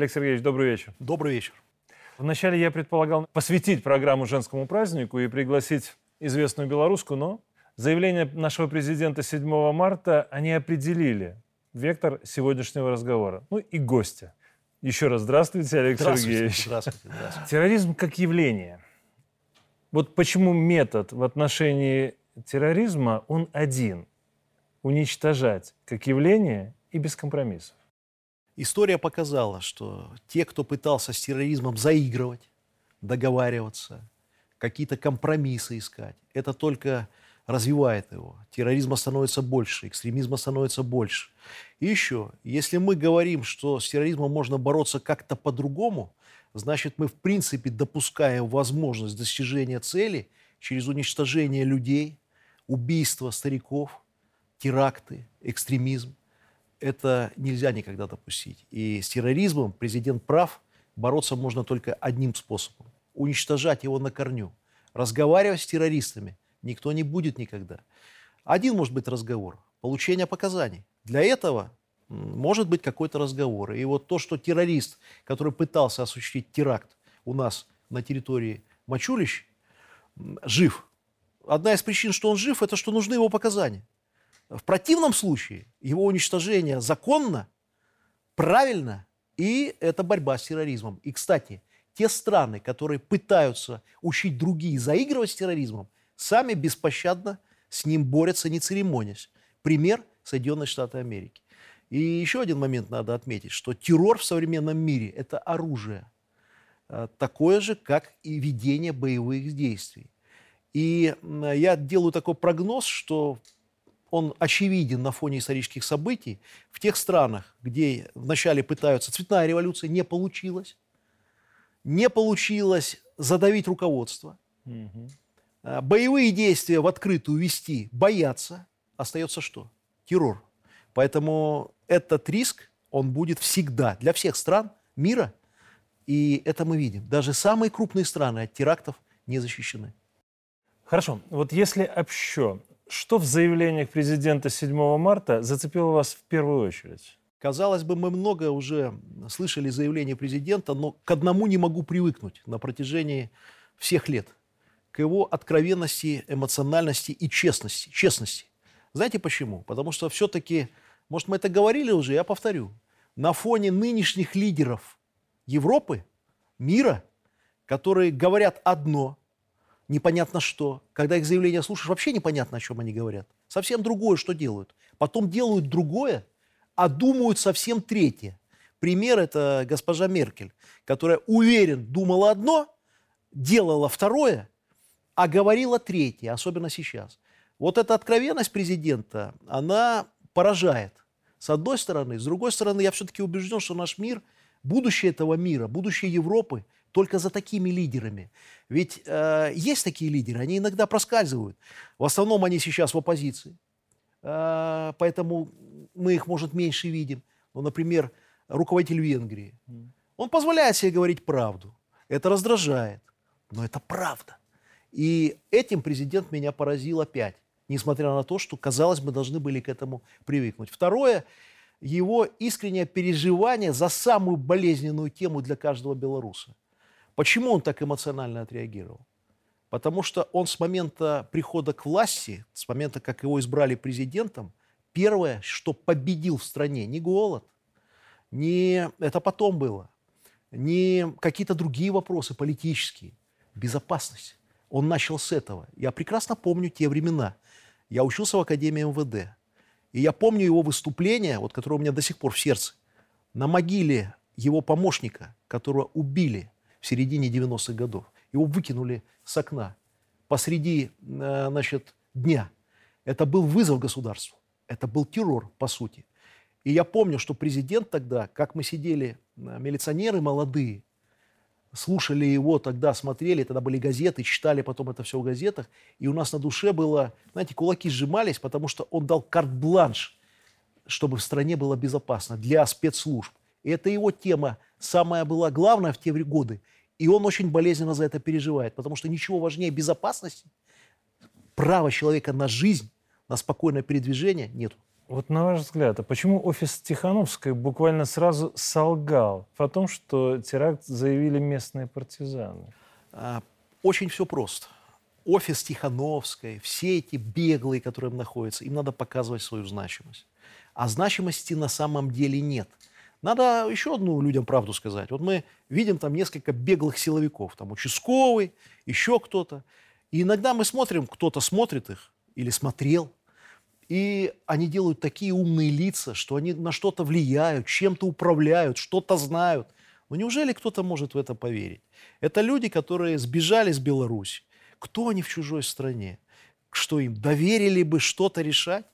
Олег Сергеевич, добрый вечер. Добрый вечер. Вначале я предполагал посвятить программу женскому празднику и пригласить известную белоруску, но заявление нашего президента 7 марта они определили вектор сегодняшнего разговора. Ну и гостя. Еще раз здравствуйте, Олег здравствуйте, Сергеевич. Здравствуйте, здравствуйте. Терроризм как явление. Вот почему метод в отношении терроризма, он один. Уничтожать как явление и без компромиссов. История показала, что те, кто пытался с терроризмом заигрывать, договариваться, какие-то компромиссы искать, это только развивает его. Терроризма становится больше, экстремизма становится больше. И еще, если мы говорим, что с терроризмом можно бороться как-то по-другому, значит, мы в принципе допускаем возможность достижения цели через уничтожение людей, убийство стариков, теракты, экстремизм. Это нельзя никогда допустить. И с терроризмом президент прав, бороться можно только одним способом. Уничтожать его на корню. Разговаривать с террористами никто не будет никогда. Один может быть разговор. Получение показаний. Для этого может быть какой-то разговор. И вот то, что террорист, который пытался осуществить теракт у нас на территории Мачулищ, жив. Одна из причин, что он жив, это что нужны его показания. В противном случае его уничтожение законно, правильно, и это борьба с терроризмом. И, кстати, те страны, которые пытаются учить другие заигрывать с терроризмом, сами беспощадно с ним борются, не церемонясь. Пример – Соединенные Штаты Америки. И еще один момент надо отметить, что террор в современном мире – это оружие, э, такое же, как и ведение боевых действий. И я делаю такой прогноз, что он очевиден на фоне исторических событий. В тех странах, где вначале пытаются, цветная революция не получилась, не получилось задавить руководство, угу. боевые действия в открытую вести боятся, остается что? Террор. Поэтому этот риск, он будет всегда для всех стран мира. И это мы видим. Даже самые крупные страны от терактов не защищены. Хорошо. Вот если общо, что в заявлениях президента 7 марта зацепило вас в первую очередь? Казалось бы, мы много уже слышали заявления президента, но к одному не могу привыкнуть на протяжении всех лет. К его откровенности, эмоциональности и честности. честности. Знаете почему? Потому что все-таки может, мы это говорили уже, я повторю. На фоне нынешних лидеров Европы, мира, которые говорят одно, непонятно что. Когда их заявления слушаешь, вообще непонятно, о чем они говорят. Совсем другое, что делают. Потом делают другое, а думают совсем третье. Пример – это госпожа Меркель, которая, уверен, думала одно, делала второе, а говорила третье, особенно сейчас. Вот эта откровенность президента, она поражает. С одной стороны. С другой стороны, я все-таки убежден, что наш мир, будущее этого мира, будущее Европы только за такими лидерами. Ведь э, есть такие лидеры, они иногда проскальзывают. В основном они сейчас в оппозиции. Э, поэтому мы их, может, меньше видим. Ну, например, руководитель Венгрии. Он позволяет себе говорить правду. Это раздражает. Но это правда. И этим президент меня поразил опять несмотря на то, что, казалось, мы должны были к этому привыкнуть. Второе, его искреннее переживание за самую болезненную тему для каждого белоруса. Почему он так эмоционально отреагировал? Потому что он с момента прихода к власти, с момента, как его избрали президентом, первое, что победил в стране, не голод, не это потом было, не какие-то другие вопросы политические, безопасность. Он начал с этого. Я прекрасно помню те времена – я учился в Академии МВД. И я помню его выступление, вот, которое у меня до сих пор в сердце, на могиле его помощника, которого убили в середине 90-х годов. Его выкинули с окна посреди э, значит, дня. Это был вызов государству. Это был террор, по сути. И я помню, что президент тогда, как мы сидели, э, милиционеры молодые, слушали его тогда, смотрели, тогда были газеты, читали потом это все в газетах, и у нас на душе было, знаете, кулаки сжимались, потому что он дал карт-бланш, чтобы в стране было безопасно для спецслужб. И это его тема самая была главная в те годы, и он очень болезненно за это переживает, потому что ничего важнее безопасности, права человека на жизнь, на спокойное передвижение нету. Вот на ваш взгляд, а почему офис Тихановской буквально сразу солгал о том, что теракт заявили местные партизаны? А, очень все просто. Офис Тихановской, все эти беглые, которые там находятся, им надо показывать свою значимость. А значимости на самом деле нет. Надо еще одну людям правду сказать. Вот мы видим там несколько беглых силовиков, там участковый, еще кто-то. И иногда мы смотрим, кто-то смотрит их или смотрел, и они делают такие умные лица, что они на что-то влияют, чем-то управляют, что-то знают. Но неужели кто-то может в это поверить? Это люди, которые сбежали с Беларуси. Кто они в чужой стране? Что им доверили бы что-то решать?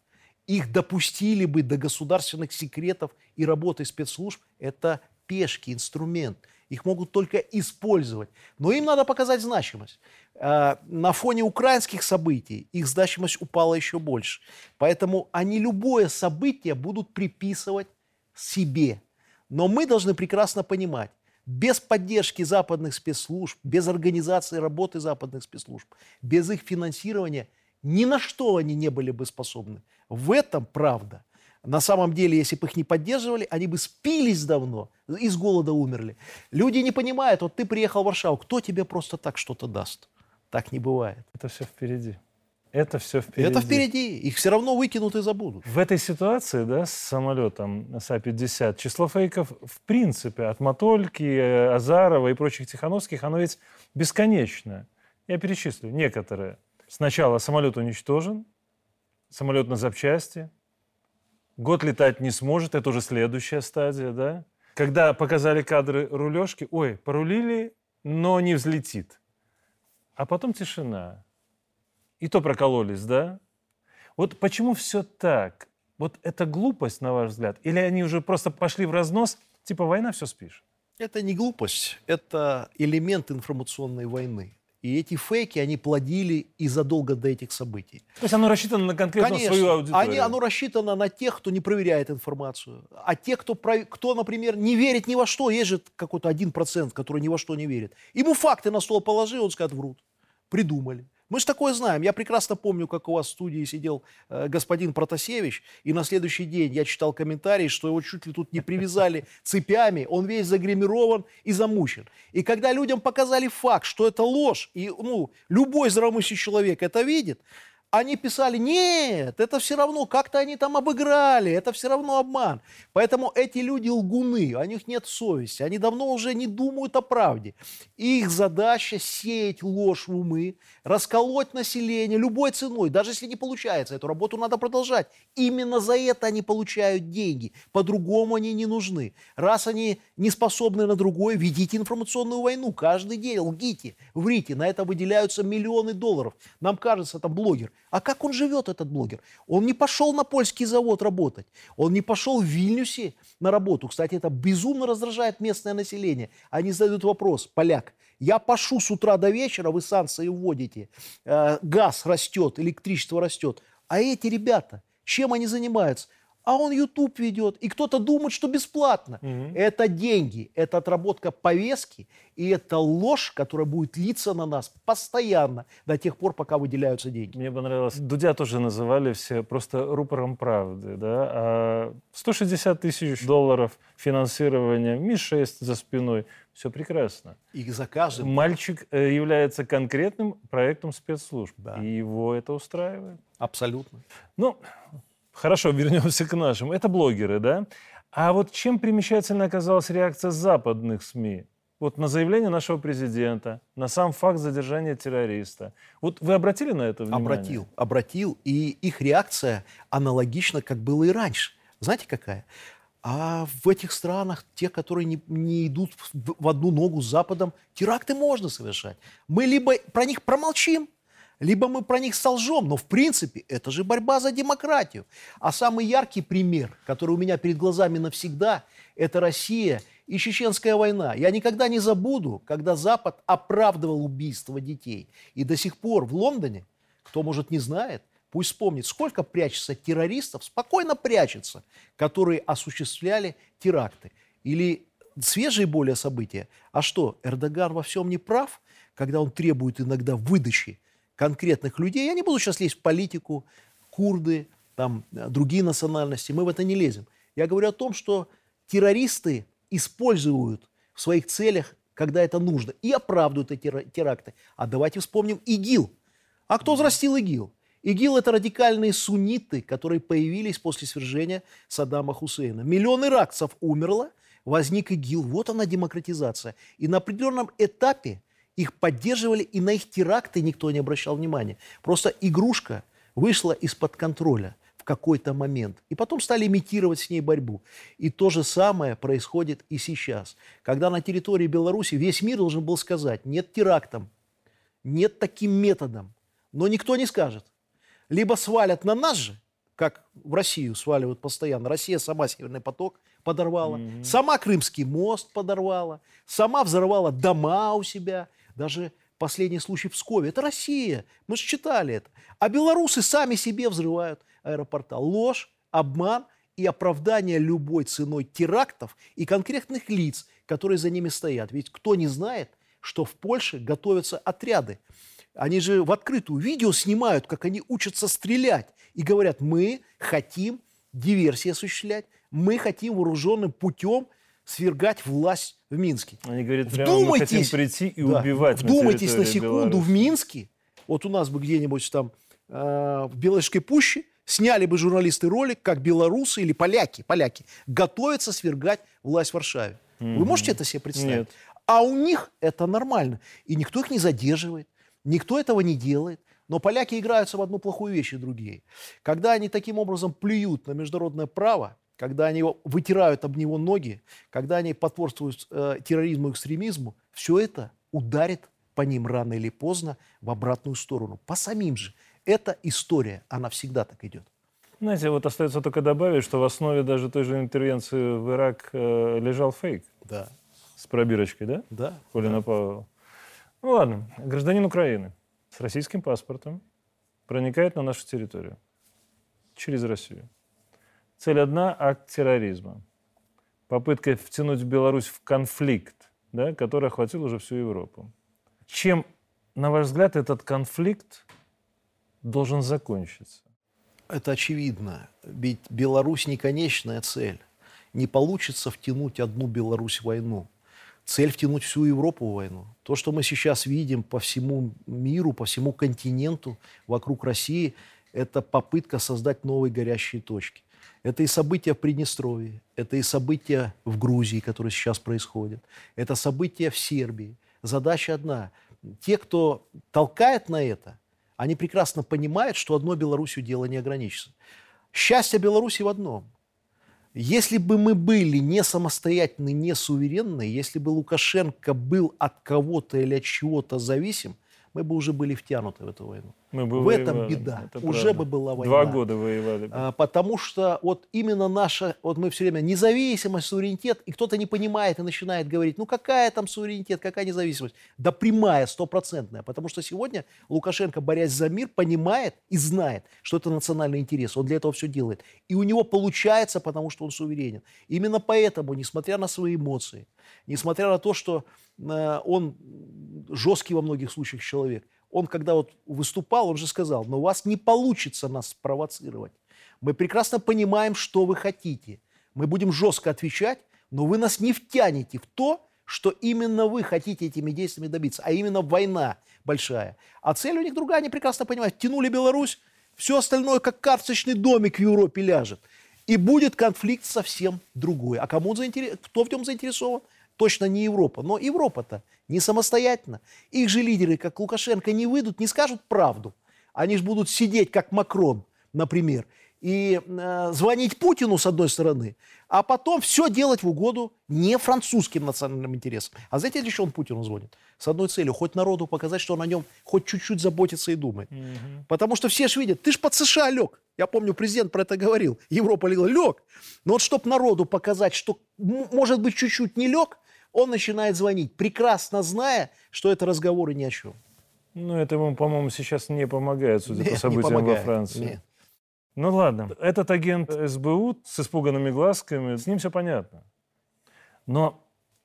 Их допустили бы до государственных секретов и работы спецслужб? Это пешки, инструмент – их могут только использовать. Но им надо показать значимость. А, на фоне украинских событий их значимость упала еще больше. Поэтому они любое событие будут приписывать себе. Но мы должны прекрасно понимать, без поддержки западных спецслужб, без организации работы западных спецслужб, без их финансирования ни на что они не были бы способны. В этом правда. На самом деле, если бы их не поддерживали, они бы спились давно, из голода умерли. Люди не понимают, вот ты приехал в Варшаву, кто тебе просто так что-то даст? Так не бывает. Это все впереди. Это все впереди. Это впереди. Их все равно выкинут и забудут. В этой ситуации, да, с самолетом СА-50, число фейков, в принципе, от Матольки, э, Азарова и прочих Тихановских, оно ведь бесконечное. Я перечислю некоторые. Сначала самолет уничтожен, самолет на запчасти, Год летать не сможет, это уже следующая стадия, да? Когда показали кадры рулежки, ой, порулили, но не взлетит. А потом тишина. И то прокололись, да? Вот почему все так? Вот это глупость, на ваш взгляд? Или они уже просто пошли в разнос, типа война все спишь? Это не глупость, это элемент информационной войны. И эти фейки, они плодили и задолго до этих событий. То есть оно рассчитано на конкретно Конечно, свою аудиторию? Они, оно рассчитано на тех, кто не проверяет информацию. А те, кто, кто, например, не верит ни во что, есть же какой-то один процент, который ни во что не верит. Ему факты на стол положи, он скажет, врут. Придумали. Мы же такое знаем. Я прекрасно помню, как у вас в студии сидел э, господин Протасевич, и на следующий день я читал комментарии, что его чуть ли тут не привязали цепями, он весь загримирован и замучен. И когда людям показали факт, что это ложь, и ну, любой здравомыслящий человек это видит, они писали, нет, это все равно, как-то они там обыграли, это все равно обман. Поэтому эти люди лгуны, у них нет совести, они давно уже не думают о правде. Их задача сеять ложь в умы, расколоть население любой ценой, даже если не получается, эту работу надо продолжать. Именно за это они получают деньги, по-другому они не нужны. Раз они не способны на другое, ведите информационную войну каждый день, лгите, врите, на это выделяются миллионы долларов. Нам кажется, там блогер, а как он живет, этот блогер? Он не пошел на польский завод работать. Он не пошел в Вильнюсе на работу. Кстати, это безумно раздражает местное население. Они задают вопрос, поляк, я пашу с утра до вечера, вы санкции вводите, э, газ растет, электричество растет. А эти ребята, чем они занимаются? А он YouTube ведет, и кто-то думает, что бесплатно. Угу. Это деньги, это отработка повестки, и это ложь, которая будет литься на нас постоянно до тех пор, пока выделяются деньги. Мне понравилось. Дудя тоже называли все просто рупором правды. Да? А 160 тысяч долларов финансирования, Ми-6 за спиной, все прекрасно. И за каждым... Мальчик э, является конкретным проектом спецслужб, да. и его это устраивает. Абсолютно. Ну, Хорошо, вернемся к нашим. Это блогеры, да? А вот чем примечательно оказалась реакция западных СМИ? Вот на заявление нашего президента, на сам факт задержания террориста. Вот вы обратили на это внимание? Обратил, обратил. И их реакция аналогична, как было и раньше. Знаете, какая? А в этих странах, те, которые не, не идут в одну ногу с Западом, теракты можно совершать. Мы либо про них промолчим, либо мы про них солжем, но в принципе это же борьба за демократию. А самый яркий пример, который у меня перед глазами навсегда, это Россия и Чеченская война. Я никогда не забуду, когда Запад оправдывал убийство детей. И до сих пор в Лондоне, кто, может, не знает, пусть вспомнит, сколько прячется террористов, спокойно прячется, которые осуществляли теракты. Или свежие более события. А что, Эрдоган во всем не прав, когда он требует иногда выдачи конкретных людей. Я не буду сейчас лезть в политику. Курды, там э, другие национальности, мы в это не лезем. Я говорю о том, что террористы используют в своих целях, когда это нужно, и оправдывают эти теракты. А давайте вспомним ИГИЛ. А кто взрастил ИГИЛ? ИГИЛ – это радикальные сунниты, которые появились после свержения Саддама Хусейна. Миллион иракцев умерло, возник ИГИЛ. Вот она демократизация. И на определенном этапе их поддерживали, и на их теракты никто не обращал внимания. Просто игрушка вышла из-под контроля в какой-то момент. И потом стали имитировать с ней борьбу. И то же самое происходит и сейчас. Когда на территории Беларуси весь мир должен был сказать, нет терактам, нет таким методом. Но никто не скажет. Либо свалят на нас же, как в Россию сваливают постоянно. Россия сама Северный поток подорвала, mm-hmm. сама Крымский мост подорвала, сама взорвала дома у себя, даже последний случай в Пскове. Это Россия. Мы же читали это. А белорусы сами себе взрывают аэропорта. Ложь, обман и оправдание любой ценой терактов и конкретных лиц, которые за ними стоят. Ведь кто не знает, что в Польше готовятся отряды. Они же в открытую видео снимают, как они учатся стрелять. И говорят, мы хотим диверсии осуществлять, мы хотим вооруженным путем свергать власть в Минске. Они говорят, прямо мы хотим прийти и да, убивать Вдумайтесь на, на секунду, Беларуси. в Минске, вот у нас бы где-нибудь там э, в Белорусской пуще, сняли бы журналисты ролик, как белорусы или поляки, поляки готовятся свергать власть в Варшаве. Mm-hmm. Вы можете это себе представить? Нет. А у них это нормально. И никто их не задерживает, никто этого не делает. Но поляки играются в одну плохую вещь и другие. Когда они таким образом плюют на международное право, когда они вытирают об него ноги, когда они потворствуют э, терроризму и экстремизму, все это ударит по ним рано или поздно в обратную сторону. По самим же. Эта история, она всегда так идет. Знаете, вот остается только добавить, что в основе даже той же интервенции в Ирак э, лежал фейк. Да. С пробирочкой, да? Да. Колина да. Павлова. Ну ладно, гражданин Украины с российским паспортом проникает на нашу территорию через Россию. Цель одна – акт терроризма. Попытка втянуть Беларусь в конфликт, да, который охватил уже всю Европу. Чем, на ваш взгляд, этот конфликт должен закончиться? Это очевидно. Ведь Беларусь не конечная цель. Не получится втянуть одну Беларусь в войну. Цель втянуть всю Европу в войну. То, что мы сейчас видим по всему миру, по всему континенту вокруг России, это попытка создать новые горящие точки. Это и события в Приднестровье, это и события в Грузии, которые сейчас происходят, это события в Сербии. Задача одна. Те, кто толкает на это, они прекрасно понимают, что одной Беларусью дело не ограничится. Счастье Беларуси в одном. Если бы мы были не самостоятельны, не суверенны, если бы Лукашенко был от кого-то или от чего-то зависим – мы бы уже были втянуты в эту войну. Мы бы в воевали, этом беда. Это уже правда. бы была война. Два года воевали. А, потому что вот именно наша, вот мы все время независимость, суверенитет, и кто-то не понимает и начинает говорить, ну какая там суверенитет, какая независимость? Да прямая, стопроцентная. Потому что сегодня Лукашенко, борясь за мир, понимает и знает, что это национальный интерес. Он для этого все делает. И у него получается, потому что он суверенен. Именно поэтому, несмотря на свои эмоции, несмотря на то, что э, он жесткий во многих случаях человек, он когда вот выступал, он же сказал, но у вас не получится нас спровоцировать. Мы прекрасно понимаем, что вы хотите. Мы будем жестко отвечать, но вы нас не втянете в то, что именно вы хотите этими действиями добиться, а именно война большая. А цель у них другая, они прекрасно понимают. Тянули Беларусь, все остальное как карточный домик в Европе ляжет. И будет конфликт совсем другой. А кому заинтерес... кто в нем заинтересован? Точно не Европа. Но Европа-то не самостоятельно. Их же лидеры, как Лукашенко, не выйдут, не скажут правду. Они же будут сидеть, как Макрон, например, и э, звонить Путину с одной стороны, а потом все делать в угоду не французским национальным интересам. А знаете, чего он Путину звонит? С одной целью, хоть народу показать, что он о нем хоть чуть-чуть заботится и думает. Угу. Потому что все же видят, ты ж под США лег. Я помню, президент про это говорил. Европа легла, лег. Но вот чтобы народу показать, что может быть чуть-чуть не лег, он начинает звонить, прекрасно зная, что это разговоры ни о чем. Ну, это ему, по-моему, сейчас не помогает, судя Нет, по событиям во Франции. Нет. Ну ладно, этот агент СБУ с испуганными глазками, с ним все понятно. Но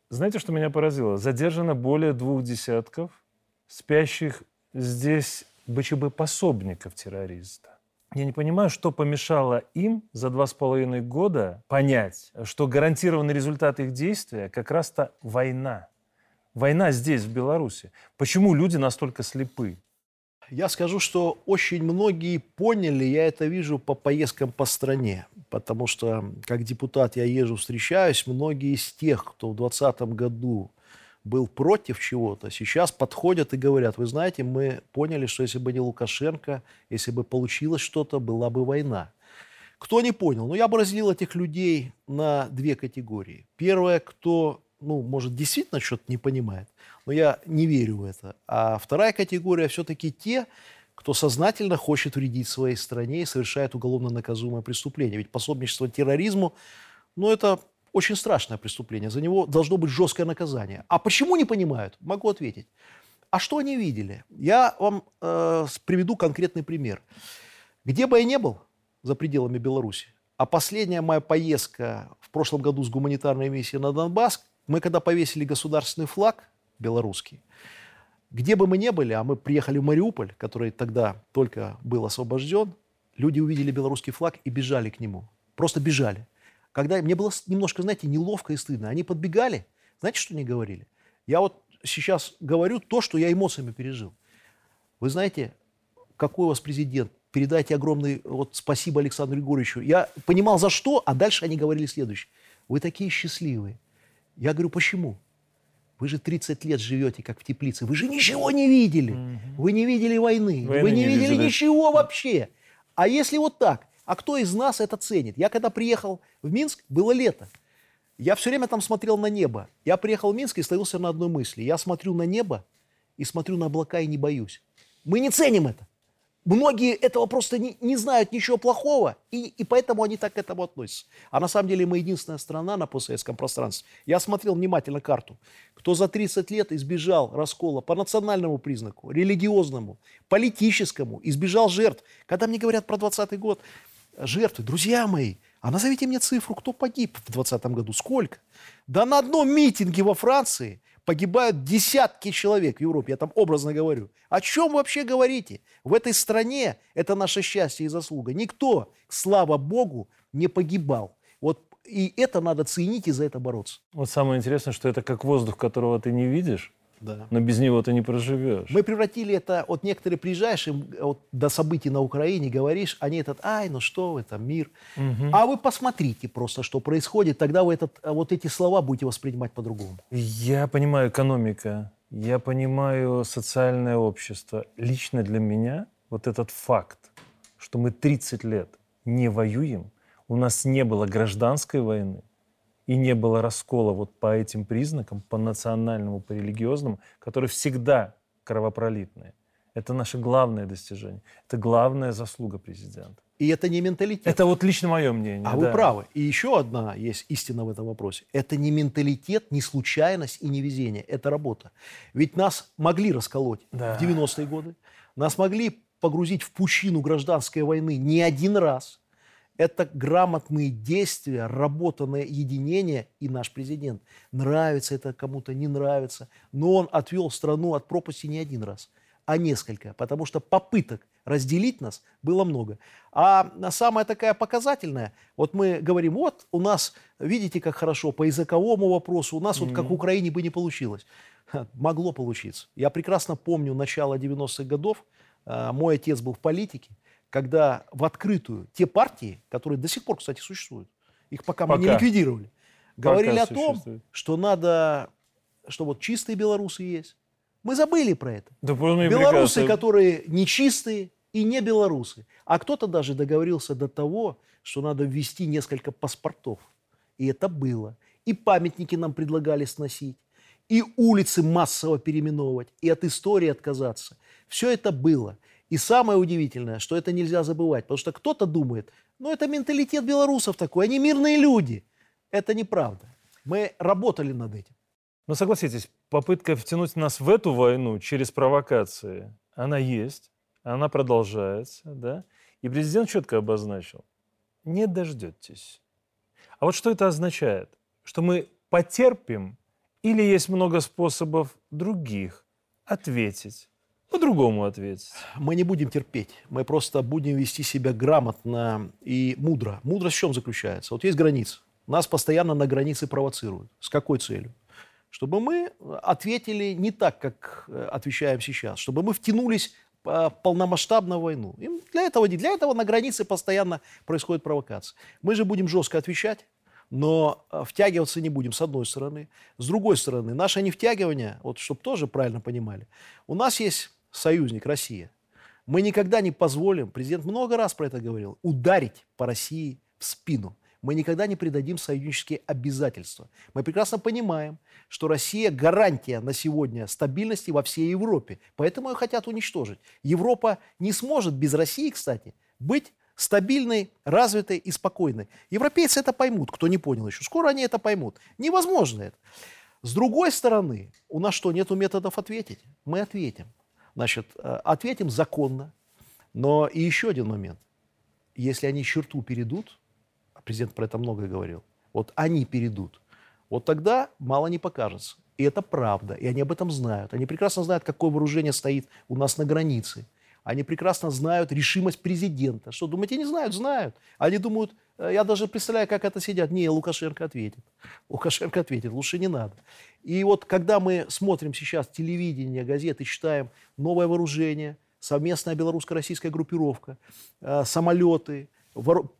знаете, что меня поразило? Задержано более двух десятков спящих здесь БЧБ-пособников террориста. Я не понимаю, что помешало им за два с половиной года понять, что гарантированный результат их действия как раз-то война. Война здесь, в Беларуси. Почему люди настолько слепы? Я скажу, что очень многие поняли, я это вижу по поездкам по стране, потому что как депутат я езжу, встречаюсь, многие из тех, кто в 2020 году был против чего-то, сейчас подходят и говорят, вы знаете, мы поняли, что если бы не Лукашенко, если бы получилось что-то, была бы война. Кто не понял? Ну, я бы разделил этих людей на две категории. Первое, кто, ну, может, действительно что-то не понимает, но я не верю в это. А вторая категория все-таки те, кто сознательно хочет вредить своей стране и совершает уголовно наказуемое преступление. Ведь пособничество терроризму, ну, это очень страшное преступление. За него должно быть жесткое наказание. А почему не понимают? Могу ответить. А что они видели? Я вам э, приведу конкретный пример. Где бы я не был за пределами Беларуси, а последняя моя поездка в прошлом году с гуманитарной миссией на Донбасс, мы когда повесили государственный флаг белорусский, где бы мы ни были, а мы приехали в Мариуполь, который тогда только был освобожден, люди увидели белорусский флаг и бежали к нему. Просто бежали. Когда мне было немножко, знаете, неловко и стыдно. Они подбегали, знаете, что они говорили? Я вот сейчас говорю то, что я эмоциями пережил. Вы знаете, какой у вас президент? Передайте огромное вот, спасибо Александру Григорьевичу. Я понимал, за что, а дальше они говорили следующее. Вы такие счастливые. Я говорю, почему? Вы же 30 лет живете, как в теплице. Вы же ничего не видели. Вы не видели войны. войны вы не, не видели, видели ничего вообще. А если вот так? А кто из нас это ценит? Я когда приехал в Минск, было лето. Я все время там смотрел на небо. Я приехал в Минск и стоялся на одной мысли. Я смотрю на небо и смотрю на облака и не боюсь. Мы не ценим это. Многие этого просто не, не знают ничего плохого, и, и поэтому они так к этому относятся. А на самом деле мы единственная страна на постсоветском пространстве. Я смотрел внимательно карту. Кто за 30 лет избежал раскола по национальному признаку, религиозному, политическому, избежал жертв. Когда мне говорят про 20 год, жертвы, друзья мои, а назовите мне цифру, кто погиб в 2020 году, сколько? Да на одном митинге во Франции погибают десятки человек в Европе, я там образно говорю. О чем вы вообще говорите? В этой стране это наше счастье и заслуга. Никто, слава Богу, не погибал. Вот и это надо ценить и за это бороться. Вот самое интересное, что это как воздух, которого ты не видишь, да. Но без него ты не проживешь. Мы превратили это, вот некоторые приезжаешь, им, вот, до событий на Украине говоришь, они этот, ай, ну что вы там, мир. Угу. А вы посмотрите просто, что происходит, тогда вы этот, вот эти слова будете воспринимать по-другому. Я понимаю экономика, я понимаю социальное общество. Лично для меня вот этот факт, что мы 30 лет не воюем, у нас не было гражданской войны, и не было раскола вот по этим признакам, по национальному, по религиозному, которые всегда кровопролитные. Это наше главное достижение. Это главная заслуга президента. И это не менталитет. Это вот лично мое мнение. А да. вы правы. И еще одна есть истина в этом вопросе. Это не менталитет, не случайность и не везение. Это работа. Ведь нас могли расколоть да. в 90-е годы. Нас могли погрузить в пучину гражданской войны не один раз это грамотные действия, работанное единение и наш президент. Нравится это кому-то, не нравится. Но он отвел страну от пропасти не один раз, а несколько. Потому что попыток разделить нас было много. А самая такая показательная, вот мы говорим, вот у нас, видите, как хорошо, по языковому вопросу, у нас mm-hmm. вот как в Украине бы не получилось. Могло получиться. Я прекрасно помню начало 90-х годов. А, мой отец был в политике когда в открытую те партии, которые до сих пор, кстати, существуют, их пока, пока. мы не ликвидировали, говорили пока о том, существует. что надо, что вот чистые белорусы есть. Мы забыли про это. Да, белорусы, которые нечистые и не белорусы. А кто-то даже договорился до того, что надо ввести несколько паспортов. И это было. И памятники нам предлагали сносить, и улицы массово переименовывать, и от истории отказаться. Все это было. И самое удивительное, что это нельзя забывать, потому что кто-то думает, ну это менталитет белорусов такой, они мирные люди. Это неправда. Мы работали над этим. Но согласитесь, попытка втянуть нас в эту войну через провокации, она есть, она продолжается, да? И президент четко обозначил, не дождетесь. А вот что это означает? Что мы потерпим или есть много способов других ответить по-другому ответить. Мы не будем терпеть. Мы просто будем вести себя грамотно и мудро. Мудрость в чем заключается? Вот есть граница. Нас постоянно на границе провоцируют. С какой целью? Чтобы мы ответили не так, как э, отвечаем сейчас. Чтобы мы втянулись в полномасштабную войну. И для, этого, для этого на границе постоянно происходит провокация. Мы же будем жестко отвечать но э, втягиваться не будем, с одной стороны. С другой стороны, наше невтягивание, вот чтобы тоже правильно понимали, у нас есть союзник Россия. Мы никогда не позволим, президент много раз про это говорил, ударить по России в спину. Мы никогда не предадим союзнические обязательства. Мы прекрасно понимаем, что Россия гарантия на сегодня стабильности во всей Европе. Поэтому ее хотят уничтожить. Европа не сможет без России, кстати, быть стабильной, развитой и спокойной. Европейцы это поймут, кто не понял еще. Скоро они это поймут. Невозможно это. С другой стороны, у нас что, нету методов ответить? Мы ответим. Значит, э, ответим законно. Но и еще один момент. Если они черту перейдут, а президент про это много говорил, вот они перейдут, вот тогда мало не покажется. И это правда, и они об этом знают. Они прекрасно знают, какое вооружение стоит у нас на границе. Они прекрасно знают решимость президента. Что, думаете, не знают? Знают. Они думают, э, я даже представляю, как это сидят. Не, Лукашенко ответит. Лукашенко ответит, лучше не надо. И вот когда мы смотрим сейчас телевидение, газеты, читаем новое вооружение, совместная белорусско-российская группировка, э, самолеты,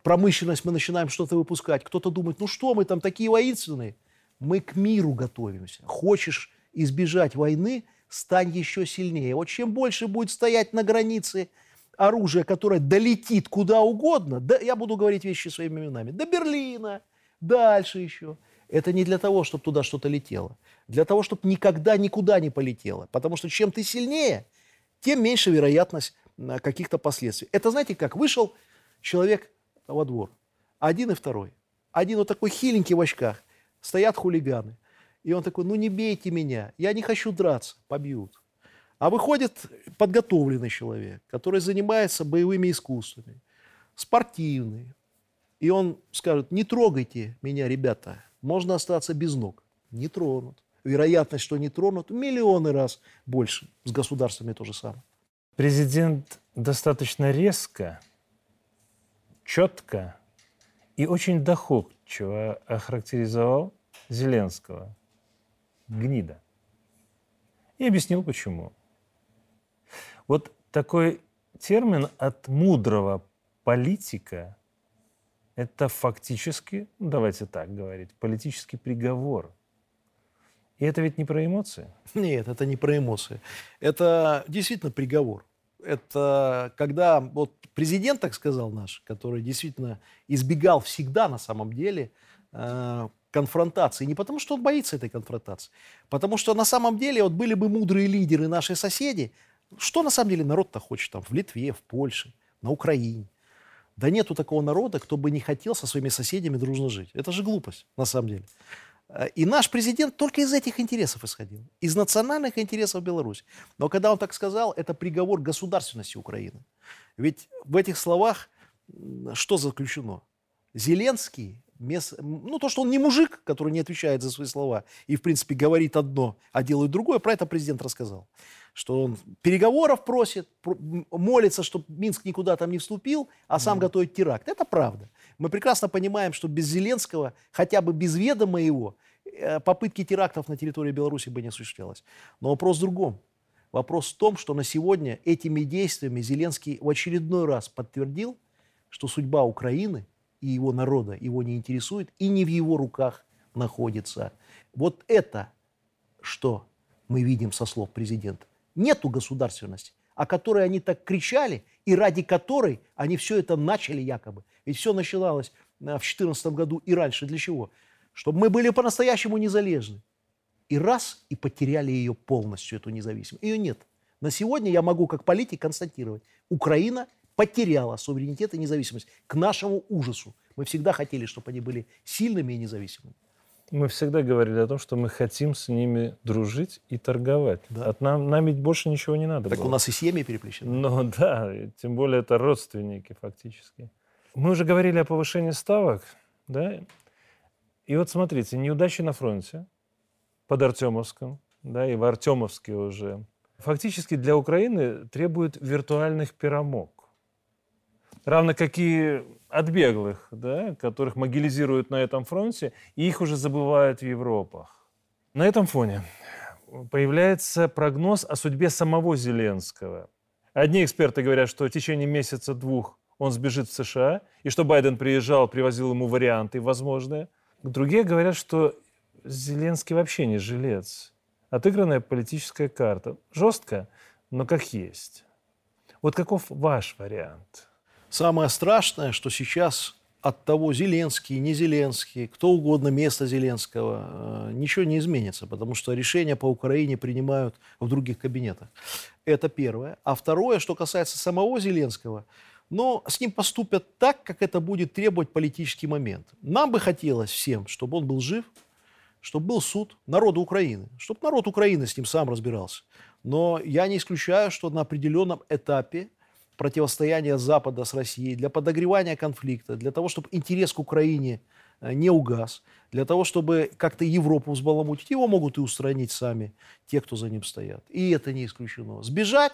промышленность, мы начинаем что-то выпускать. Кто-то думает, ну что мы там такие воинственные? Мы к миру готовимся. Хочешь избежать войны, стань еще сильнее. Вот чем больше будет стоять на границе оружие, которое долетит куда угодно, да, я буду говорить вещи своими именами, до Берлина, дальше еще. Это не для того, чтобы туда что-то летело. Для того, чтобы никогда никуда не полетело. Потому что чем ты сильнее, тем меньше вероятность каких-то последствий. Это знаете как? Вышел человек во двор, один и второй. Один вот такой хиленький в очках. Стоят хулиганы. И он такой, ну не бейте меня, я не хочу драться, побьют. А выходит подготовленный человек, который занимается боевыми искусствами, спортивный. И он скажет, не трогайте меня, ребята, можно остаться без ног. Не тронут. Вероятность, что не тронут, миллионы раз больше. С государствами то же самое. Президент достаточно резко, четко и очень доходчиво охарактеризовал Зеленского гнида. И объяснил, почему. Вот такой термин от мудрого политика – это фактически, ну, давайте так говорить, политический приговор. И это ведь не про эмоции? Нет, это не про эмоции. Это действительно приговор. Это когда вот президент так сказал наш, который действительно избегал всегда на самом деле э, конфронтации. Не потому, что он боится этой конфронтации, потому что на самом деле вот были бы мудрые лидеры, наши соседи, что на самом деле народ-то хочет там в Литве, в Польше, на Украине? Да нету такого народа, кто бы не хотел со своими соседями дружно жить. Это же глупость, на самом деле. Э, и наш президент только из этих интересов исходил, из национальных интересов Беларуси. Но когда он так сказал, это приговор государственности Украины. Ведь в этих словах что заключено? Зеленский ну, то, что он не мужик, который не отвечает за свои слова и, в принципе, говорит одно, а делает другое, про это президент рассказал. Что он переговоров просит, молится, чтобы Минск никуда там не вступил, а сам mm. готовит теракт. Это правда. Мы прекрасно понимаем, что без Зеленского, хотя бы без ведома его, э, попытки терактов на территории Беларуси бы не осуществлялось. Но вопрос в другом. Вопрос в том, что на сегодня этими действиями Зеленский в очередной раз подтвердил, что судьба Украины – и его народа его не интересует и не в его руках находится. Вот это, что мы видим со слов президента. Нету государственности, о которой они так кричали и ради которой они все это начали якобы. Ведь все начиналось э, в 2014 году и раньше. Для чего? Чтобы мы были по-настоящему незалежны. И раз, и потеряли ее полностью, эту независимость. Ее нет. На сегодня я могу как политик констатировать, Украина потеряла суверенитет и независимость к нашему ужасу. Мы всегда хотели, чтобы они были сильными и независимыми. Мы всегда говорили о том, что мы хотим с ними дружить и торговать. Да. От нам, нам ведь больше ничего не надо Так было. у нас и семьи переплещены. Ну да, тем более это родственники фактически. Мы уже говорили о повышении ставок, да? И вот смотрите, неудачи на фронте под Артемовском, да, и в Артемовске уже фактически для Украины требует виртуальных перемог. Равно как и от беглых, да, которых могилизируют на этом фронте, и их уже забывают в Европах. На этом фоне появляется прогноз о судьбе самого Зеленского. Одни эксперты говорят, что в течение месяца-двух он сбежит в США, и что Байден приезжал, привозил ему варианты возможные. Другие говорят, что Зеленский вообще не жилец. Отыгранная политическая карта. Жестко, но как есть. Вот каков ваш вариант? Самое страшное, что сейчас от того, Зеленский, не Зеленский, кто угодно место Зеленского, э, ничего не изменится, потому что решения по Украине принимают в других кабинетах. Это первое. А второе, что касается самого Зеленского, но с ним поступят так, как это будет требовать политический момент. Нам бы хотелось всем, чтобы он был жив, чтобы был суд народа Украины, чтобы народ Украины с ним сам разбирался. Но я не исключаю, что на определенном этапе противостояния Запада с Россией, для подогревания конфликта, для того, чтобы интерес к Украине э, не угас, для того, чтобы как-то Европу взбаламутить, его могут и устранить сами те, кто за ним стоят. И это не исключено. Сбежать,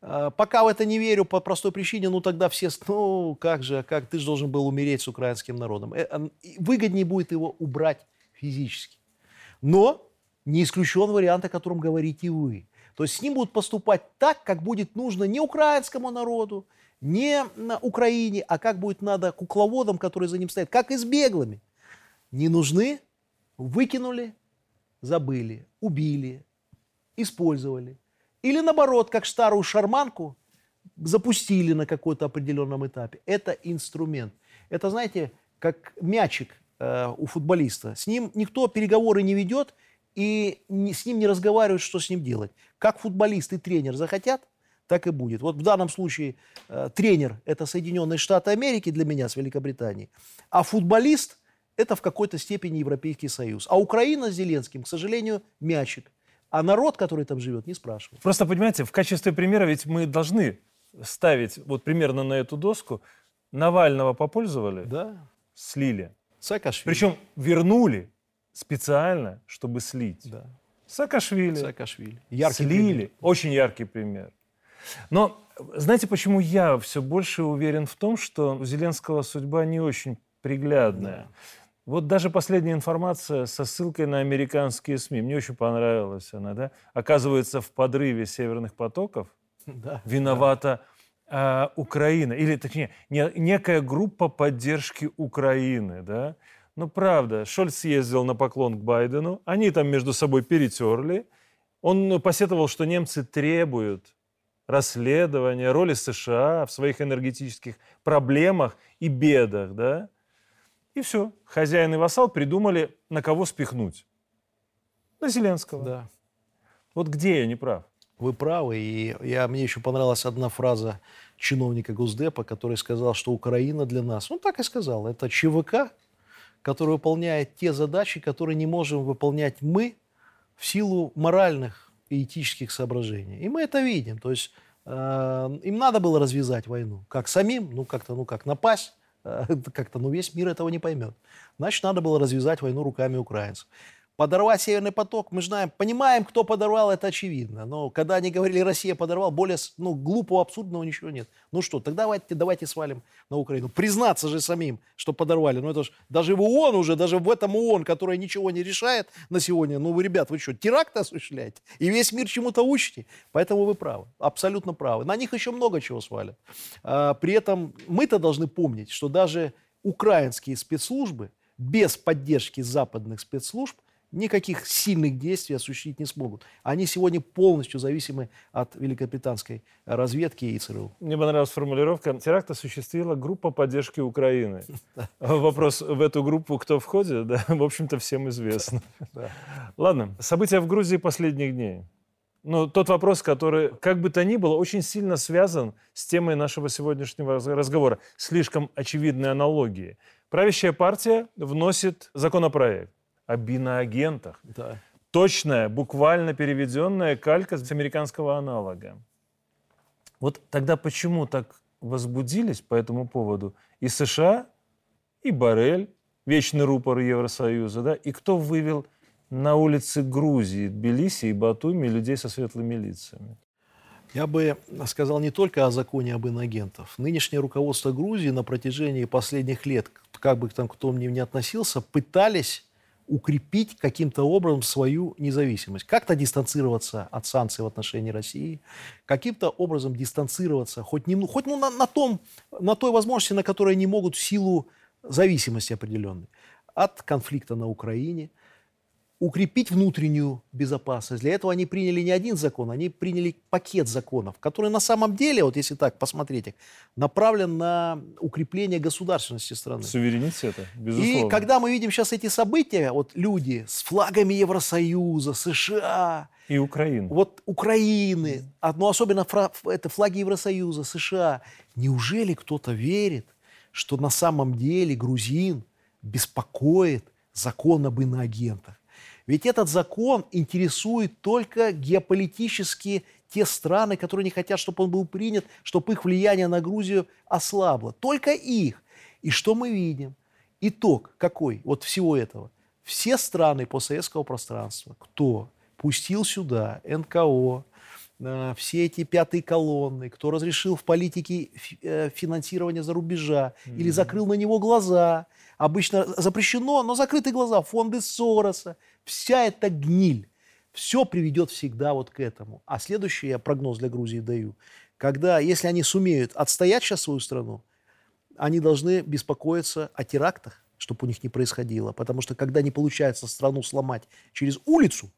э, пока в это не верю по простой причине, ну тогда все, ну как же, как ты же должен был умереть с украинским народом. Э, выгоднее будет его убрать физически. Но не исключен вариант, о котором говорите вы. То есть с ним будут поступать так, как будет нужно не украинскому народу, не на Украине, а как будет надо кукловодам, которые за ним стоят, как и с беглыми. Не нужны, выкинули, забыли, убили, использовали. Или наоборот, как старую шарманку запустили на какой-то определенном этапе. Это инструмент. Это, знаете, как мячик э, у футболиста. С ним никто переговоры не ведет, и с ним не разговаривают, что с ним делать. Как футболист и тренер захотят, так и будет. Вот в данном случае э, тренер – это Соединенные Штаты Америки для меня с Великобританией, а футболист – это в какой-то степени Европейский Союз. А Украина с Зеленским, к сожалению, мячик. А народ, который там живет, не спрашивает. Просто, понимаете, в качестве примера ведь мы должны ставить вот примерно на эту доску. Навального попользовали, да. слили. Саакашвили. Причем вернули специально, чтобы слить. Да. Саакашвили. Саакашвили. Яркий слили. Пример. Очень яркий пример. Но знаете, почему я все больше уверен в том, что у Зеленского судьба не очень приглядная? Да. Вот даже последняя информация со ссылкой на американские СМИ, мне очень понравилась она, да? Оказывается, в подрыве северных потоков да, виновата да. э, Украина, или точнее, не, некая группа поддержки Украины, да? Ну, правда, Шольц съездил на поклон к Байдену, они там между собой перетерли. Он посетовал, что немцы требуют расследования роли США в своих энергетических проблемах и бедах, да? И все. Хозяин и вассал придумали, на кого спихнуть. На Зеленского. Да. Вот где я не прав? Вы правы. И я, мне еще понравилась одна фраза чиновника Госдепа, который сказал, что Украина для нас, он так и сказал, это ЧВК, который выполняет те задачи, которые не можем выполнять мы в силу моральных и этических соображений. И мы это видим. То есть э, им надо было развязать войну. Как самим, ну как-то, ну как напасть, э, как-то, ну весь мир этого не поймет. Значит, надо было развязать войну руками украинцев. Подорвать Северный поток, мы знаем, понимаем, кто подорвал, это очевидно. Но когда они говорили, Россия подорвал, более ну, глупого, абсурдного ничего нет. Ну что, тогда давайте, давайте свалим на Украину. Признаться же самим, что подорвали. Ну это же даже в ООН уже, даже в этом ООН, которая ничего не решает на сегодня. Ну вы, ребят, вы что, теракты осуществляете? И весь мир чему-то учите? Поэтому вы правы, абсолютно правы. На них еще много чего свалят. А, при этом мы-то должны помнить, что даже украинские спецслужбы без поддержки западных спецслужб – никаких сильных действий осуществить не смогут. Они сегодня полностью зависимы от великобританской разведки и ЦРУ. Мне понравилась формулировка. Теракт осуществила группа поддержки Украины. Вопрос в эту группу, кто входит, да, в общем-то, всем известно. Ладно, события в Грузии последних дней. Ну, тот вопрос, который, как бы то ни было, очень сильно связан с темой нашего сегодняшнего разговора. Слишком очевидные аналогии. Правящая партия вносит законопроект о биноагентах. Да. Точная, буквально переведенная калька с американского аналога. Вот тогда почему так возбудились по этому поводу и США, и Барель, вечный рупор Евросоюза, да, и кто вывел на улице Грузии, Тбилиси и Батуми людей со светлыми лицами? Я бы сказал не только о законе об иноагентов. Нынешнее руководство Грузии на протяжении последних лет, как бы там кто мне не относился, пытались укрепить каким-то образом свою независимость. Как-то дистанцироваться от санкций в отношении России, каким-то образом дистанцироваться хоть, не, хоть ну, на, на, том, на той возможности, на которой они могут в силу зависимости определенной от конфликта на Украине – укрепить внутреннюю безопасность. Для этого они приняли не один закон, они приняли пакет законов, который на самом деле, вот если так посмотреть их, направлен на укрепление государственности страны. Суверенитета, безусловно. И когда мы видим сейчас эти события, вот люди с флагами Евросоюза, США, и Украины. Вот Украины, но особенно это флаги Евросоюза, США. Неужели кто-то верит, что на самом деле грузин беспокоит закон об иноагентах? Ведь этот закон интересует только геополитически те страны, которые не хотят, чтобы он был принят, чтобы их влияние на Грузию ослабло. Только их. И что мы видим? Итог какой вот всего этого? Все страны постсоветского пространства, кто пустил сюда НКО, э, все эти пятые колонны, кто разрешил в политике э, финансирование за рубежа mm-hmm. или закрыл на него глаза. Обычно запрещено, но закрыты глаза. Фонды Сороса, Вся эта гниль, все приведет всегда вот к этому. А следующий я прогноз для Грузии даю. Когда, если они сумеют отстоять сейчас свою страну, они должны беспокоиться о терактах, чтобы у них не происходило. Потому что когда не получается страну сломать через улицу,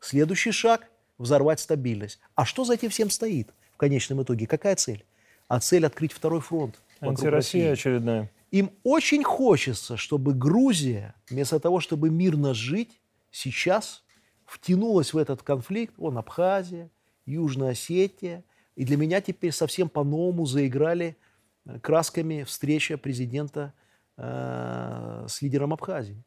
следующий шаг – взорвать стабильность. А что за этим всем стоит в конечном итоге? Какая цель? А цель – открыть второй фронт. Антироссия очередная. Им очень хочется, чтобы Грузия, вместо того, чтобы мирно жить, сейчас втянулась в этот конфликт, он Абхазия, Южная Осетия, и для меня теперь совсем по-новому заиграли э, красками встреча президента э, с лидером Абхазии.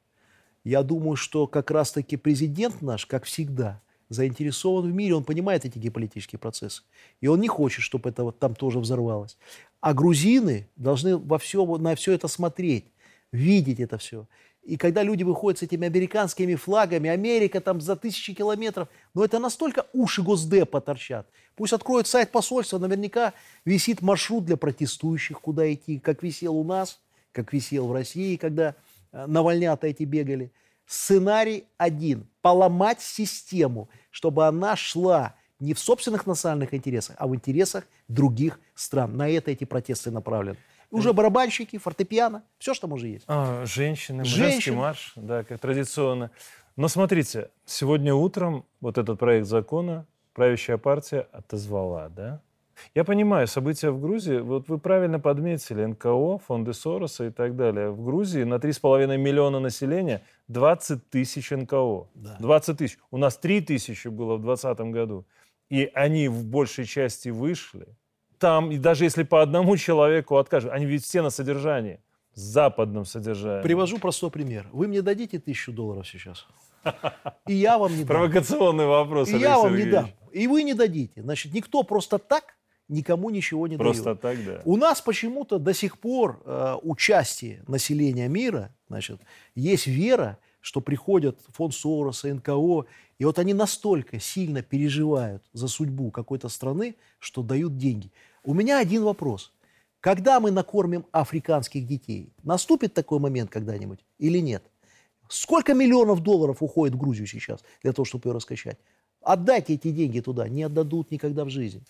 Я думаю, что как раз-таки президент наш, как всегда, заинтересован в мире, он понимает эти геополитические процессы. И он не хочет, чтобы это вот там тоже взорвалось. А грузины должны во все, на все это смотреть, видеть это все. И когда люди выходят с этими американскими флагами, Америка там за тысячи километров, но это настолько уши Госдепа торчат. Пусть откроют сайт посольства, наверняка висит маршрут для протестующих, куда идти, как висел у нас, как висел в России, когда э, навальнята эти бегали. Сценарий один – поломать систему, чтобы она шла не в собственных национальных интересах, а в интересах других стран. На это эти протесты направлены. Уже барабанщики, фортепиано, все, что там уже есть. А, женщины, женщины, женский марш, да, как традиционно. Но смотрите, сегодня утром вот этот проект закона правящая партия отозвала, да? Я понимаю, события в Грузии, вот вы правильно подметили, НКО, фонды Сороса и так далее. В Грузии на 3,5 миллиона населения 20 тысяч НКО. Да. 20 тысяч. У нас 3 тысячи было в 2020 году. И они в большей части вышли там, и даже если по одному человеку откажут, они ведь все на содержании, западном содержании. Привожу простой пример. Вы мне дадите тысячу долларов сейчас? И я вам не дам. Провокационный вопрос, И я вам не дам. И вы не дадите. Значит, никто просто так никому ничего не просто дает. Просто так, да. У нас почему-то до сих пор э, участие населения мира, значит, есть вера, что приходят фонд Сороса, НКО, и вот они настолько сильно переживают за судьбу какой-то страны, что дают деньги. У меня один вопрос. Когда мы накормим африканских детей? Наступит такой момент когда-нибудь или нет? Сколько миллионов долларов уходит в Грузию сейчас для того, чтобы ее раскачать? Отдайте эти деньги туда, не отдадут никогда в жизни.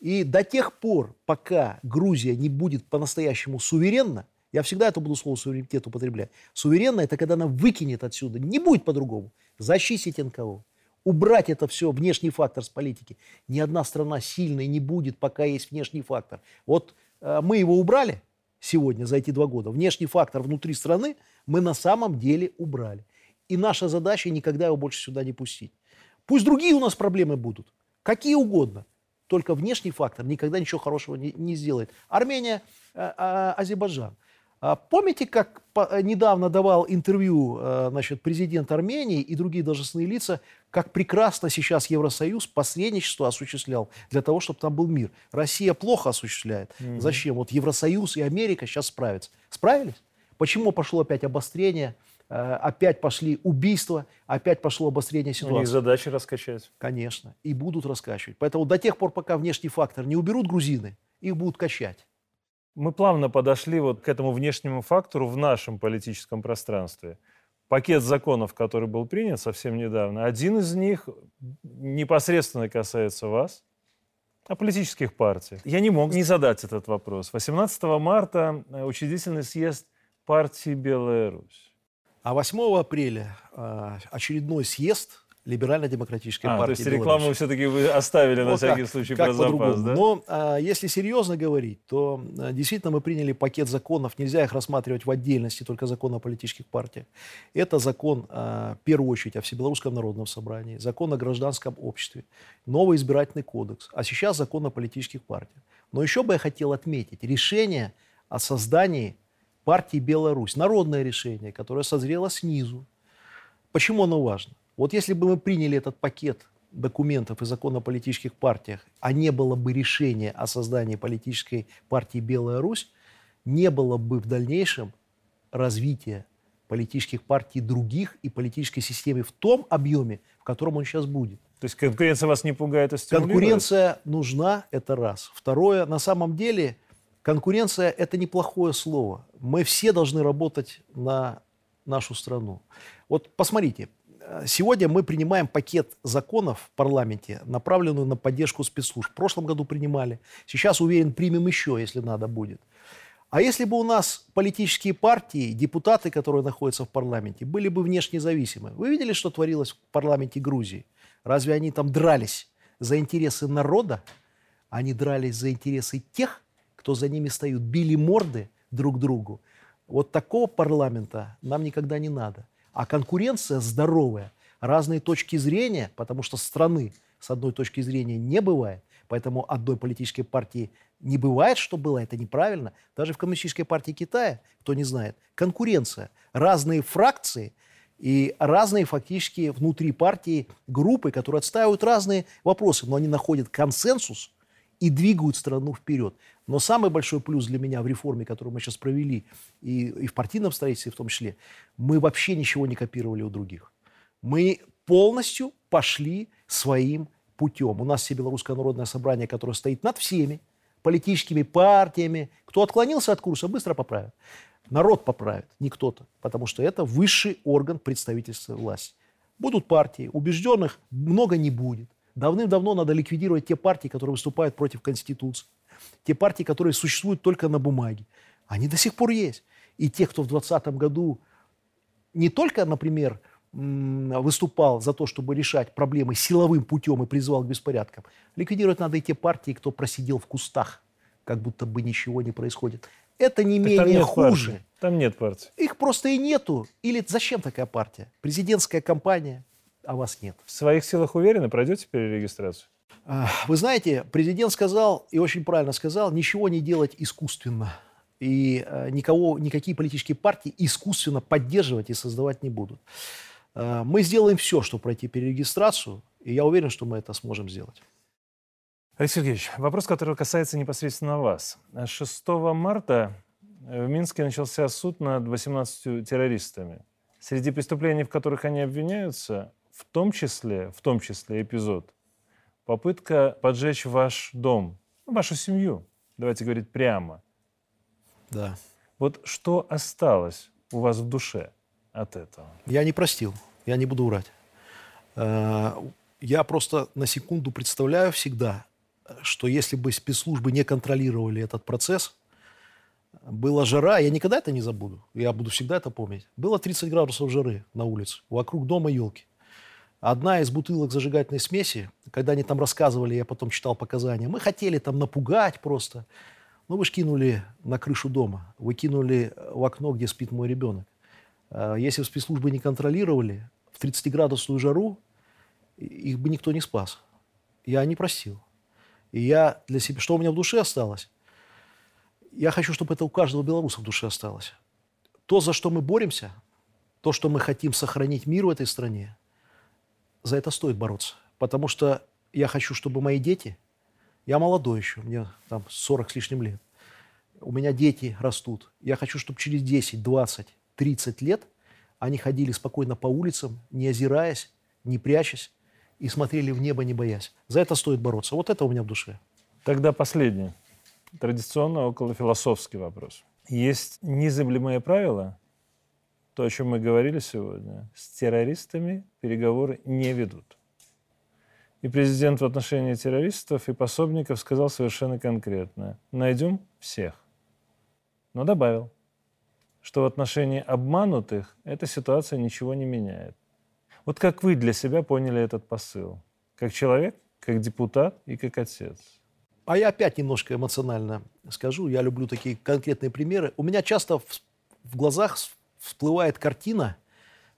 И до тех пор, пока Грузия не будет по-настоящему суверенна, я всегда это буду слово суверенитет употреблять. Суверенно – это когда она выкинет отсюда. Не будет по-другому. Зачистить НКО. Убрать это все, внешний фактор с политики. Ни одна страна сильной не будет, пока есть внешний фактор. Вот э, мы его убрали сегодня, за эти два года. Внешний фактор внутри страны мы на самом деле убрали. И наша задача никогда его больше сюда не пустить. Пусть другие у нас проблемы будут. Какие угодно. Только внешний фактор никогда ничего хорошего не, не сделает. Армения, э, э, Азербайджан. А помните, как э, недавно давал интервью э, значит, президент Армении и другие должностные лица, как прекрасно сейчас Евросоюз посредничество осуществлял для того, чтобы там был мир. Россия плохо осуществляет. Mm-hmm. Зачем? Вот Евросоюз и Америка сейчас справятся. Справились? Почему пошло опять обострение Э, опять пошли убийства, опять пошло обострение ситуации. У них задача раскачать. Конечно, и будут раскачивать. Поэтому до тех пор, пока внешний фактор не уберут грузины, их будут качать. Мы плавно подошли вот к этому внешнему фактору в нашем политическом пространстве. Пакет законов, который был принят совсем недавно, один из них непосредственно касается вас, о политических партиях. Я не мог не задать этот вопрос. 18 марта э, учредительный съезд партии «Белая Русь». А 8 апреля э, очередной съезд Либерально-демократической а, партии. То есть рекламу все-таки вы оставили вот на всякий как, случай как про запас, да? Но а, если серьезно говорить, то а, действительно мы приняли пакет законов, нельзя их рассматривать в отдельности, только закон о политических партиях. Это закон, а, в первую очередь, о Всебелорусском народном собрании, закон о гражданском обществе, новый избирательный кодекс, а сейчас закон о политических партиях. Но еще бы я хотел отметить решение о создании партии Беларусь, народное решение, которое созрело снизу. Почему оно важно? Вот если бы мы приняли этот пакет документов и закон о политических партиях, а не было бы решения о создании политической партии «Белая Русь», не было бы в дальнейшем развития политических партий других и политической системы в том объеме, в котором он сейчас будет. То есть конкуренция вас не пугает, а стимулирует? Конкуренция нужна, это раз. Второе, на самом деле, конкуренция – это неплохое слово. Мы все должны работать на нашу страну. Вот посмотрите, Сегодня мы принимаем пакет законов в парламенте, направленную на поддержку спецслужб. В прошлом году принимали. Сейчас, уверен, примем еще, если надо будет. А если бы у нас политические партии, депутаты, которые находятся в парламенте, были бы внешне зависимы? Вы видели, что творилось в парламенте Грузии? Разве они там дрались за интересы народа? Они дрались за интересы тех, кто за ними стоит, били морды друг другу. Вот такого парламента нам никогда не надо. А конкуренция здоровая, разные точки зрения, потому что страны с одной точки зрения не бывает, поэтому одной политической партии не бывает, что было, это неправильно. Даже в Коммунистической партии Китая, кто не знает, конкуренция. Разные фракции и разные фактически внутри партии группы, которые отстаивают разные вопросы, но они находят консенсус и двигают страну вперед. Но самый большой плюс для меня в реформе, которую мы сейчас провели, и, и в партийном строительстве в том числе, мы вообще ничего не копировали у других. Мы полностью пошли своим путем. У нас все Белорусское народное собрание, которое стоит над всеми политическими партиями. Кто отклонился от курса, быстро поправит. Народ поправит, не кто-то, потому что это высший орган представительства власти. Будут партии, убежденных много не будет. Давным-давно надо ликвидировать те партии, которые выступают против Конституции те партии, которые существуют только на бумаге, они до сих пор есть. И те, кто в 2020 году не только, например, выступал за то, чтобы решать проблемы силовым путем и призывал к беспорядкам, ликвидировать надо и те партии, кто просидел в кустах, как будто бы ничего не происходит. Это не так менее там хуже. Партии. Там нет партий. Их просто и нету. Или зачем такая партия? Президентская кампания, а вас нет. В своих силах уверены, пройдете перерегистрацию? Вы знаете, президент сказал, и очень правильно сказал, ничего не делать искусственно. И э, никого, никакие политические партии искусственно поддерживать и создавать не будут. Э, мы сделаем все, чтобы пройти перерегистрацию, и я уверен, что мы это сможем сделать. Алексей Сергеевич, вопрос, который касается непосредственно вас. 6 марта в Минске начался суд над 18 террористами. Среди преступлений, в которых они обвиняются, в том числе, в том числе эпизод попытка поджечь ваш дом, ну, вашу семью, давайте говорить прямо. Да. Вот что осталось у вас в душе от этого? Я не простил, я не буду врать. Э, я просто на секунду представляю всегда, что если бы спецслужбы не контролировали этот процесс, была жара, я никогда это не забуду, я буду всегда это помнить. Было 30 градусов жары на улице, вокруг дома елки. Одна из бутылок зажигательной смеси, когда они там рассказывали, я потом читал показания, мы хотели там напугать просто. Ну, вы же кинули на крышу дома, вы кинули в окно, где спит мой ребенок. А если бы спецслужбы не контролировали, в 30-градусную жару их бы никто не спас. Я не просил. И я для себя... Что у меня в душе осталось? Я хочу, чтобы это у каждого белоруса в душе осталось. То, за что мы боремся, то, что мы хотим сохранить мир в этой стране, за это стоит бороться. Потому что я хочу, чтобы мои дети, я молодой еще, мне там 40 с лишним лет, у меня дети растут. Я хочу, чтобы через 10, 20, 30 лет Они ходили спокойно по улицам, не озираясь, не прячась, и смотрели в небо, не боясь. За это стоит бороться. Вот это у меня в душе. Тогда последний, традиционно около философский вопрос. Есть незыблемые правила, то, о чем мы говорили сегодня, с террористами переговоры не ведут. И президент в отношении террористов и пособников сказал совершенно конкретно. Найдем всех. Но добавил, что в отношении обманутых эта ситуация ничего не меняет. Вот как вы для себя поняли этот посыл? Как человек, как депутат и как отец? А я опять немножко эмоционально скажу. Я люблю такие конкретные примеры. У меня часто в, в глазах всплывает картина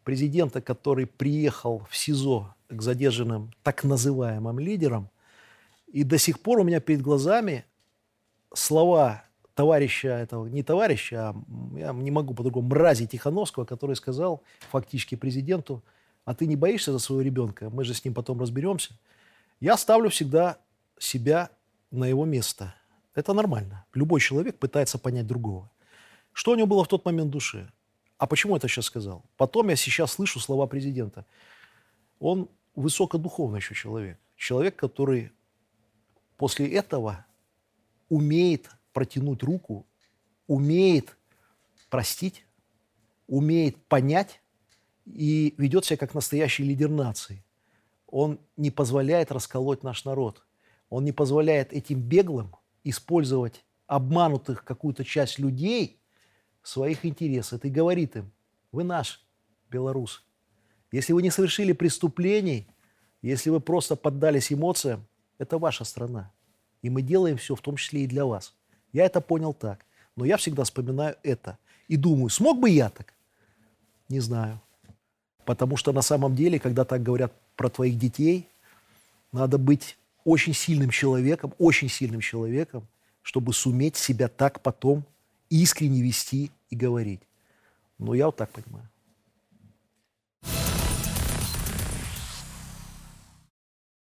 президента, который приехал в СИЗО к задержанным так называемым лидерам. И до сих пор у меня перед глазами слова товарища этого, не товарища, а я не могу по-другому, мрази Тихановского, который сказал фактически президенту – а ты не боишься за своего ребенка, мы же с ним потом разберемся. Я ставлю всегда себя на его место. Это нормально. Любой человек пытается понять другого. Что у него было в тот момент в душе? А почему это сейчас сказал? Потом я сейчас слышу слова президента. Он высокодуховный еще человек. Человек, который после этого умеет протянуть руку, умеет простить, умеет понять и ведет себя как настоящий лидер нации. Он не позволяет расколоть наш народ. Он не позволяет этим беглым использовать обманутых какую-то часть людей своих интересах. И говорит им, вы наш, белорус. Если вы не совершили преступлений, если вы просто поддались эмоциям, это ваша страна. И мы делаем все, в том числе и для вас. Я это понял так. Но я всегда вспоминаю это. И думаю, смог бы я так? Не знаю. Потому что на самом деле, когда так говорят про твоих детей, надо быть очень сильным человеком, очень сильным человеком, чтобы суметь себя так потом искренне вести и говорить. Ну, я вот так понимаю.